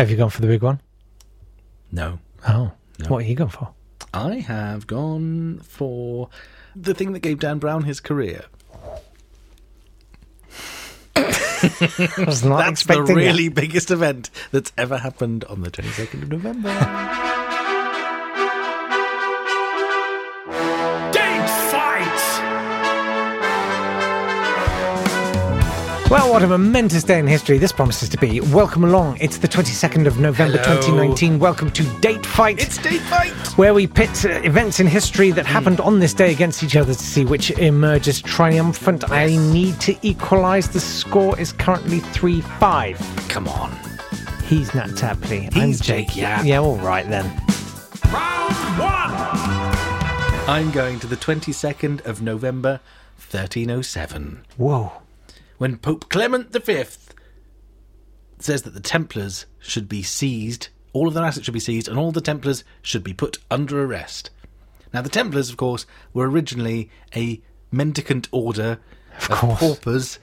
Have you gone for the big one? No. Oh, No. what are you going for? I have gone for the thing that gave Dan Brown his career. I was not That's the expecting that. really biggest event that's ever happened on the 22nd of November. Well, what a momentous day in history this promises to be. Welcome along. It's the 22nd of November Hello. 2019. Welcome to Date Fight. it's date fight! where we pit uh, events in history that happened on this day against each other to see which emerges triumphant. I need to equalise. The score is currently 3 5. Come on. He's Natt Tapley. I'm He's Jake Jake Yapp. Yeah, all right then. Round one! I'm going to the 22nd of November 1307 Whoa. When Pope Clement V says that the Templars should be seized, all of their assets should be seized, and all the Templars should be put under arrest. Now, the Templars, of course, were originally a mendicant order of, course. paupers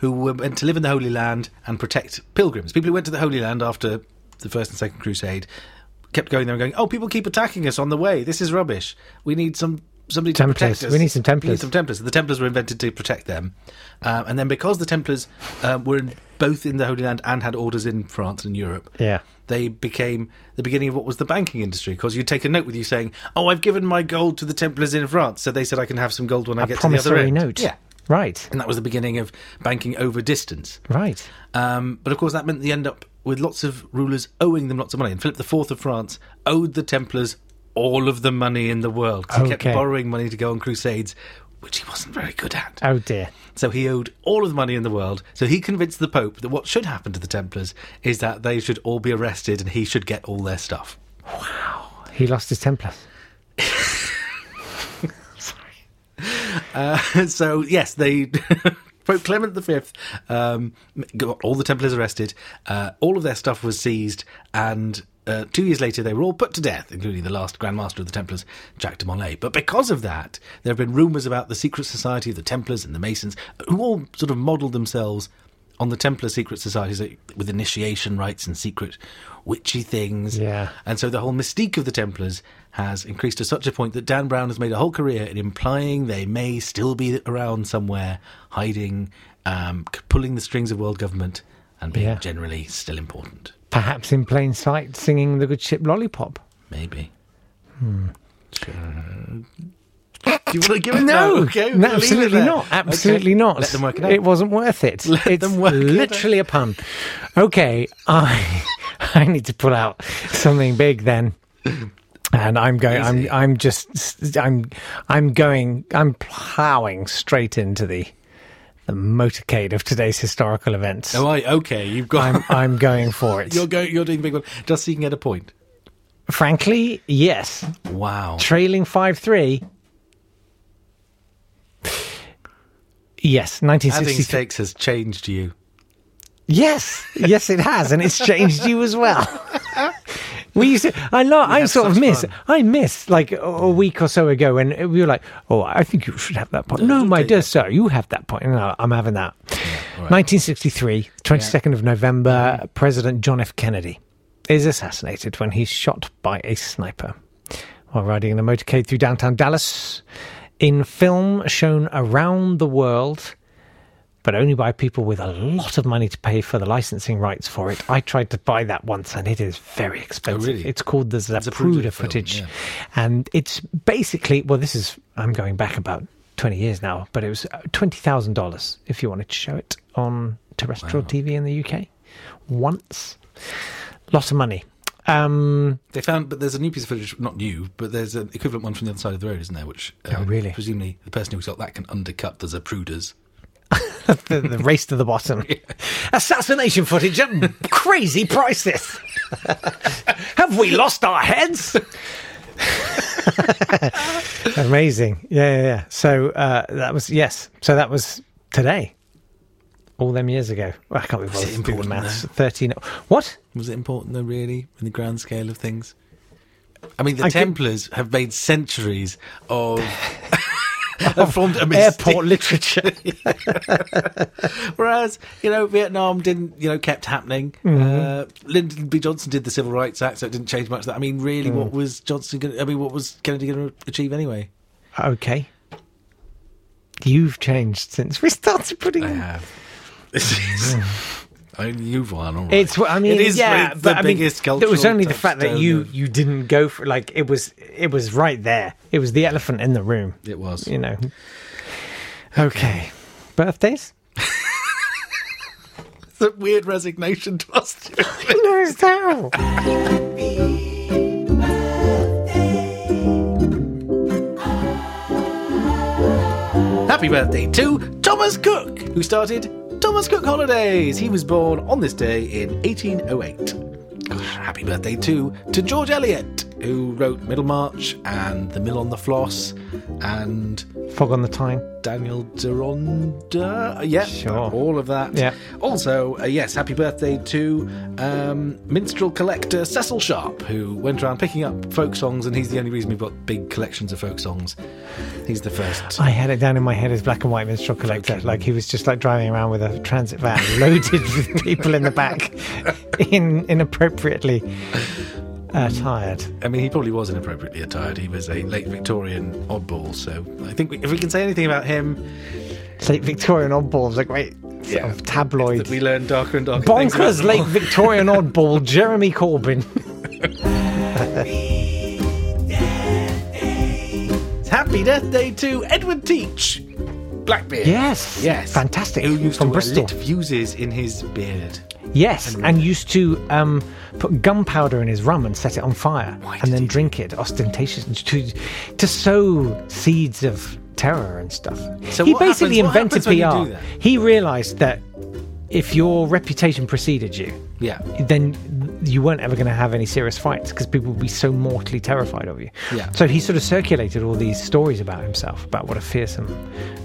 who were meant to live in the Holy Land and protect pilgrims. People who went to the Holy Land after the First and Second Crusade kept going there and going, "Oh, people keep attacking us on the way. This is rubbish. We need some somebody to Templars. protect us. We need some Templars." We need some Templars. The Templars were invented to protect them, um, and then because the Templars um, were in, both in the Holy Land and had orders in France and Europe, Yeah. they became the beginning of what was the banking industry. Because you'd take a note with you saying, "Oh, I've given my gold to the Templars in France," so they said I can have some gold when I A get to the other end. note. Yeah, Right. and that was the beginning of banking over distance. Right. Um, but of course, that meant they end up with lots of rulers owing them lots of money. And Philip IV of France owed the Templars all of the money in the world he kept borrowing money to go on crusades, which he wasn't very good at. Oh dear. So he owed all of the money in the world. So he convinced the Pope that what should happen to the Templars is that they should all be arrested and he should get all their stuff. Wow. He lost his Templars. Uh, so yes, they Pope Clement V um, got all the Templars arrested. Uh, all of their stuff was seized, and uh, two years later they were all put to death, including the last Grand Master of the Templars, Jacques de Molay. But because of that, there have been rumours about the secret society of the Templars and the Masons, who all sort of modelled themselves on the Templar secret societies with initiation rites and secret witchy things. Yeah. And so the whole mystique of the Templars has increased to such a point that Dan Brown has made a whole career in implying they may still be around somewhere, hiding, um, pulling the strings of world government, and being Yeah. generally still important. Perhaps in plain sight, singing the good ship Lollipop. Maybe. Hmm. Sure. Do you want to give it? No, okay, no, it absolutely not. Absolutely Okay, not. Let them work it out. It wasn't worth it. Let it's them work it literally a pun. Okay, I I need to pull out something big then. And I'm going. I'm. I'm just. I'm. I'm going. I'm ploughing straight into the the motorcade of today's historical events. Oh, I, okay. You've got. I'm. I'm going for it. you're going. You're doing the big one just so you can get a point. Frankly, yes. Wow. Trailing five three. Yes, Adding 1963. stakes has changed you. Yes, yes, it has, and it's changed you as well. We used to. I know. I sort of miss. fun. I missed like a, a week or so ago, and we were like, "Oh, I think you should have that point." No, my dear sir, you have that point. No, I'm having that. all right. 1963, 22nd of November, President John F. Kennedy is assassinated when he's shot by a sniper while riding in a motorcade through downtown Dallas. In film shown around the world, but only by people with a lot of money to pay for the licensing rights for it. I tried to buy that once, and it is very expensive. Oh, really? It's called the Zapruder Zapruder film, footage, yeah. and it's basically well, this is I'm going back about twenty years now, but it was uh, twenty thousand dollars if you wanted to show it on terrestrial TV in the UK once. Lot of money. Um, They found, but there's a new piece of footage, not new, but there's an equivalent one from the other side of the road, isn't there? Which, uh, Oh, really? Presumably, the person who's got that can undercut the Zapruders. the, the race to the bottom. Assassination footage at crazy prices. Have we lost our heads? Amazing. Yeah, yeah, yeah. So uh, that was, yes. So that was today. All them years ago. Well, I can't be bothered to do the important, maths. though? 13. What? Was it important, though, really, in the grand scale of things? I mean, the I could- Templars have made centuries of have formed a mystic- airport literature. Whereas, you know, Vietnam didn't, you know, kept happening. Mm-hmm. Uh, Lyndon B. Johnson did the Civil Rights Act, so it didn't change much. of That I mean, really, Mm. what was Johnson going? to I mean, what was Kennedy going to achieve anyway? okay. You've changed since we started putting. I have. This is. Mean, you've won. All right. It's. I mean, it is yeah, the but I mean, biggest It was only the fact that you you didn't go for like it was. It was right there. It was the elephant in the room. It was. You know. Okay. Birthdays. It's a weird resignation to us. no, it's terrible. Happy birthday to Thomas Cook, who started Thomas Cook Holidays. He was born on this day in 1808. Happy birthday too to George Eliot, who wrote Middlemarch and The Mill on the Floss and Fog on the Tyne. Daniel Deronda. Yeah, Sure. all of that. Yeah. Also, uh, yes, happy birthday to um, minstrel collector Cecil Sharp, who went around picking up folk songs, and he's the only reason we've got big collections of folk songs. He's the first. I had it down in my head as black and white minstrel collector. Like he was just like driving around with a transit van loaded with people in the back, in inappropriately Uh, attired. I mean, he probably was inappropriately attired. He was a late Victorian oddball, so I think we, if we can say anything about him, Late Victorian oddballs, a great sort Yeah. of tabloid. we learn darker and darker Bonkers late Victorian oddball, Jeremy Corbyn. Happy Death Day to Edward Teach, Blackbeard. Yes, yes, fantastic. Who used from to Bristol. lit fuses in his beard. Yes, and used to um, put gunpowder in his rum and set it on fire, Why and then drink it ostentatiously to to sow seeds of terror and stuff. So he basically happens- invented happens when you PR. He realised that if your reputation preceded you, Yeah. then you weren't ever going to have any serious fights because people would be so mortally terrified of you. Yeah. So he sort of circulated all these stories about himself, about what a fearsome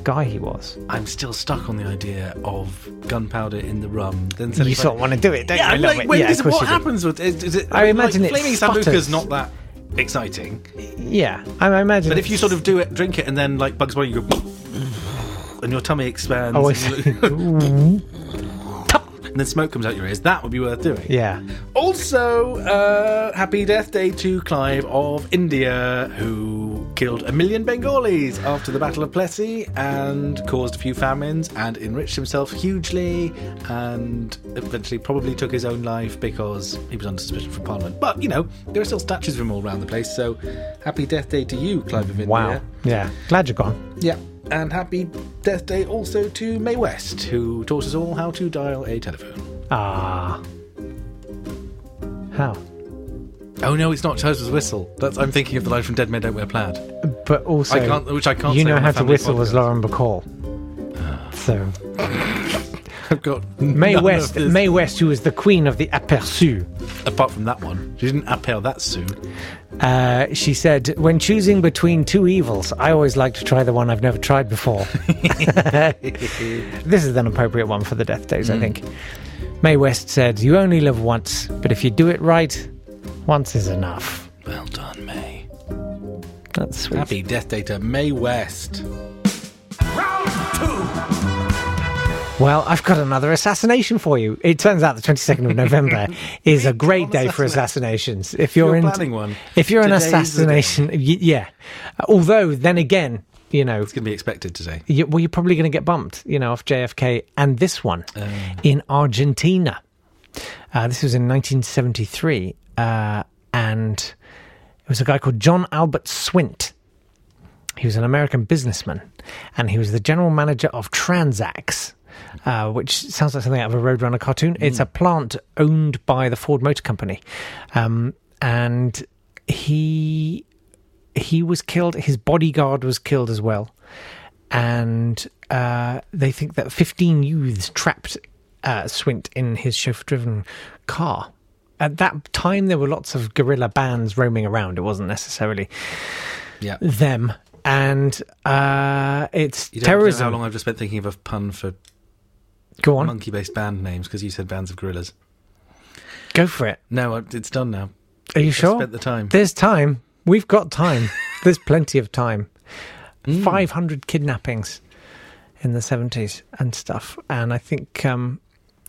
guy he was. I'm still stuck on the idea of gunpowder in the rum. Then You sort of want to do it, don't yeah, you? I'm A little like, wait, yeah, is it- what do. happens with is, is it? I imagine like, it's flaming sambuca's not that exciting. Yeah, I imagine. But if you sort of do it, drink it, and then like Bugs Bunny, you go, and your tummy expands, Oh, I see. and then smoke comes out your ears, that would be worth doing. yeah. Also, uh, happy death day to Clive of India, who killed a million Bengalis after the Battle of Plassey and caused a few famines and enriched himself hugely and eventually probably took his own life because he was under suspicion from Parliament. But, you know, there are still statues of him all around the place, so happy death day to you, Clive of India. Wow. Yeah. Glad you're gone. Yeah. And happy death day also to Mae West, who taught us all how to dial a telephone. Ah. How? Oh no, it's not Chose's whistle. That's I'm thinking of the line from Dead Men Don't Wear Plaid. But also, I can't, which I can't. you say know how to family whistle as. Lauren Bacall. So I've got May none West, of this. Mae West, who was the queen of the aperçu, Apart from that one, she didn't appel that soon. Uh, she said, "When choosing between two evils, I always like to try the one I've never tried before." this is an appropriate one for the death days, Mm. I think. Mae West said, "You only live once, but if you do it right, once is enough." Well done, Mae. That's sweet. Happy Death Day to Mae West. Well, I've got another assassination for you. It turns out the 22nd of November is a great day for assassinations. If you're, You're in, planning one. if you're an Today's the day. assassination, y- yeah. Although, then again, you know, It's going to be expected today. you, well, you're probably going to get bumped, you know, off JFK and this one in Argentina. Uh, this was in 1973, uh, and it was a guy called John Albert Swint. He was an American businessman, and he was the general manager of Transax, uh, which sounds like something out of a Roadrunner cartoon. It's a plant owned by the Ford Motor Company, um, and he he was killed. His bodyguard was killed as well, and uh, they think that 15 youths trapped uh, Swint in his chauffeur-driven car. At that time, there were lots of guerrilla bands roaming around. It wasn't necessarily Yeah. them, and uh, it's You don't know terrorism. how long I've just spent thinking of a pun for Go on, monkey-based band names because you said bands of gorillas. go for it. No, it's done now. Are you I've sure? spent the time. There's time. We've got time. There's plenty of time. 500 kidnappings in the 70s and stuff. And I think um,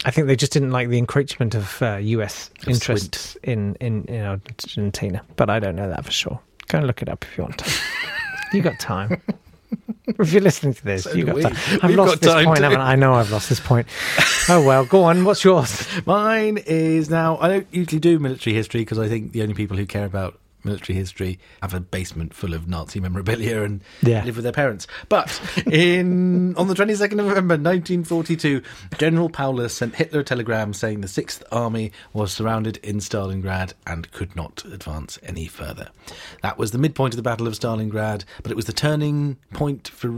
I think they just didn't like the encroachment of uh, US Of interests in, in, in Argentina. But I don't know that for sure. Go and look it up if you want to. you got time. if you're listening to this, So you got we. I've We've lost got this point, haven't I? I know I've lost this point. Oh well, go on. What's yours? Mine is now. I don't usually do military history because I think the only people who care about military history have a basement full of Nazi memorabilia and Yeah. live with their parents. But in on the 22nd of November 1942, General Paulus sent Hitler a telegram saying the Sixth Army was surrounded in Stalingrad and could not advance any further. That was the midpoint of the Battle of Stalingrad, but it was the turning point for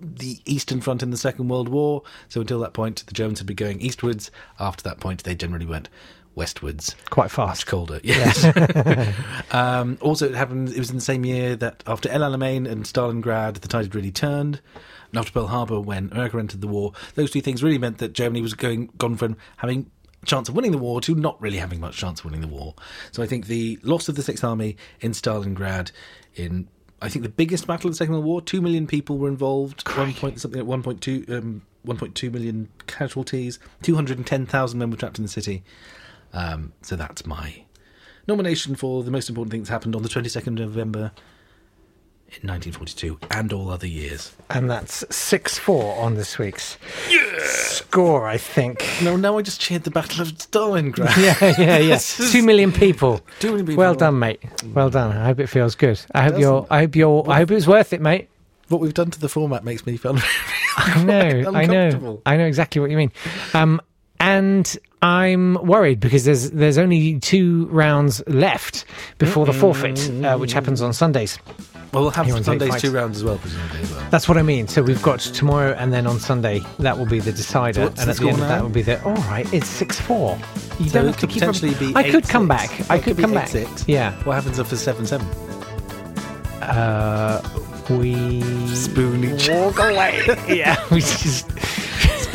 the Eastern Front in the Second World War. So until that point, the Germans had been going eastwards. After that point, they generally went westwards. Quite Much fast. colder, yes. um, also, it happened. It was in the same year that after El Alamein and Stalingrad, the tide had really turned. And after Pearl Harbor, when America entered the war, those two things really meant that Germany was going gone from having a chance of winning the war to not really having much chance of winning the war. So I think the loss of the Sixth Army in Stalingrad, in I think the biggest battle of the Second World War, two million people were involved. One point something at one point two. Um, 1.2 million casualties, 210,000 men were trapped in the city. Um, so that's my nomination for the most important thing that's happened on the 22nd of November in 1942 and all other years. And that's 6 4 on this week's score, I think. No, now I just cheered the Battle of Stalingrad. Yeah, yeah, yeah. Two million people. Two million people. Well done, mate. Well done. I hope it feels good. I hope you're. I hope you're. I hope it was worth it, mate. What we've done to the format makes me feel I know. I know. I know exactly what you mean. Um, and I'm worried because there's there's only two rounds left before the forfeit, uh, which happens on Sundays. Well, we'll have Here on Take Sunday's two rounds as well, presumably. Well. That's what I mean. So we've got tomorrow, and then on Sunday that will be the decider, What's and the at the end of that will be the. All right, it's six four. You So don't have to keep. potentially up- be I could come 8-6. back. Well, I could come back. 8-6. Yeah. What happens if it's 7 7? Uh, we Spoon each walk away. yeah, we just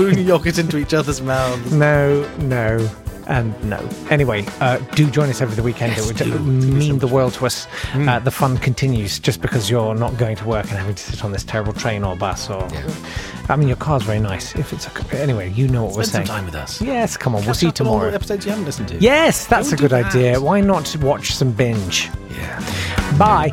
spoon yogurt into each other's mouths. no, no, and no. Anyway, uh, do join us over the weekend. Yes, it would do. It's gonna be mean the world to us. Uh, the fun continues just because you're not going to work and having to sit on this terrible train or bus or. I mean, your car's very nice. If it's a, anyway, you know what we're saying. Spend some time with us. Yes, come on, we'll Catch see you up all the tomorrow. episodes you haven't listened to. Yes, that's a Don't good idea. Why not watch some binge? Yeah. Bye.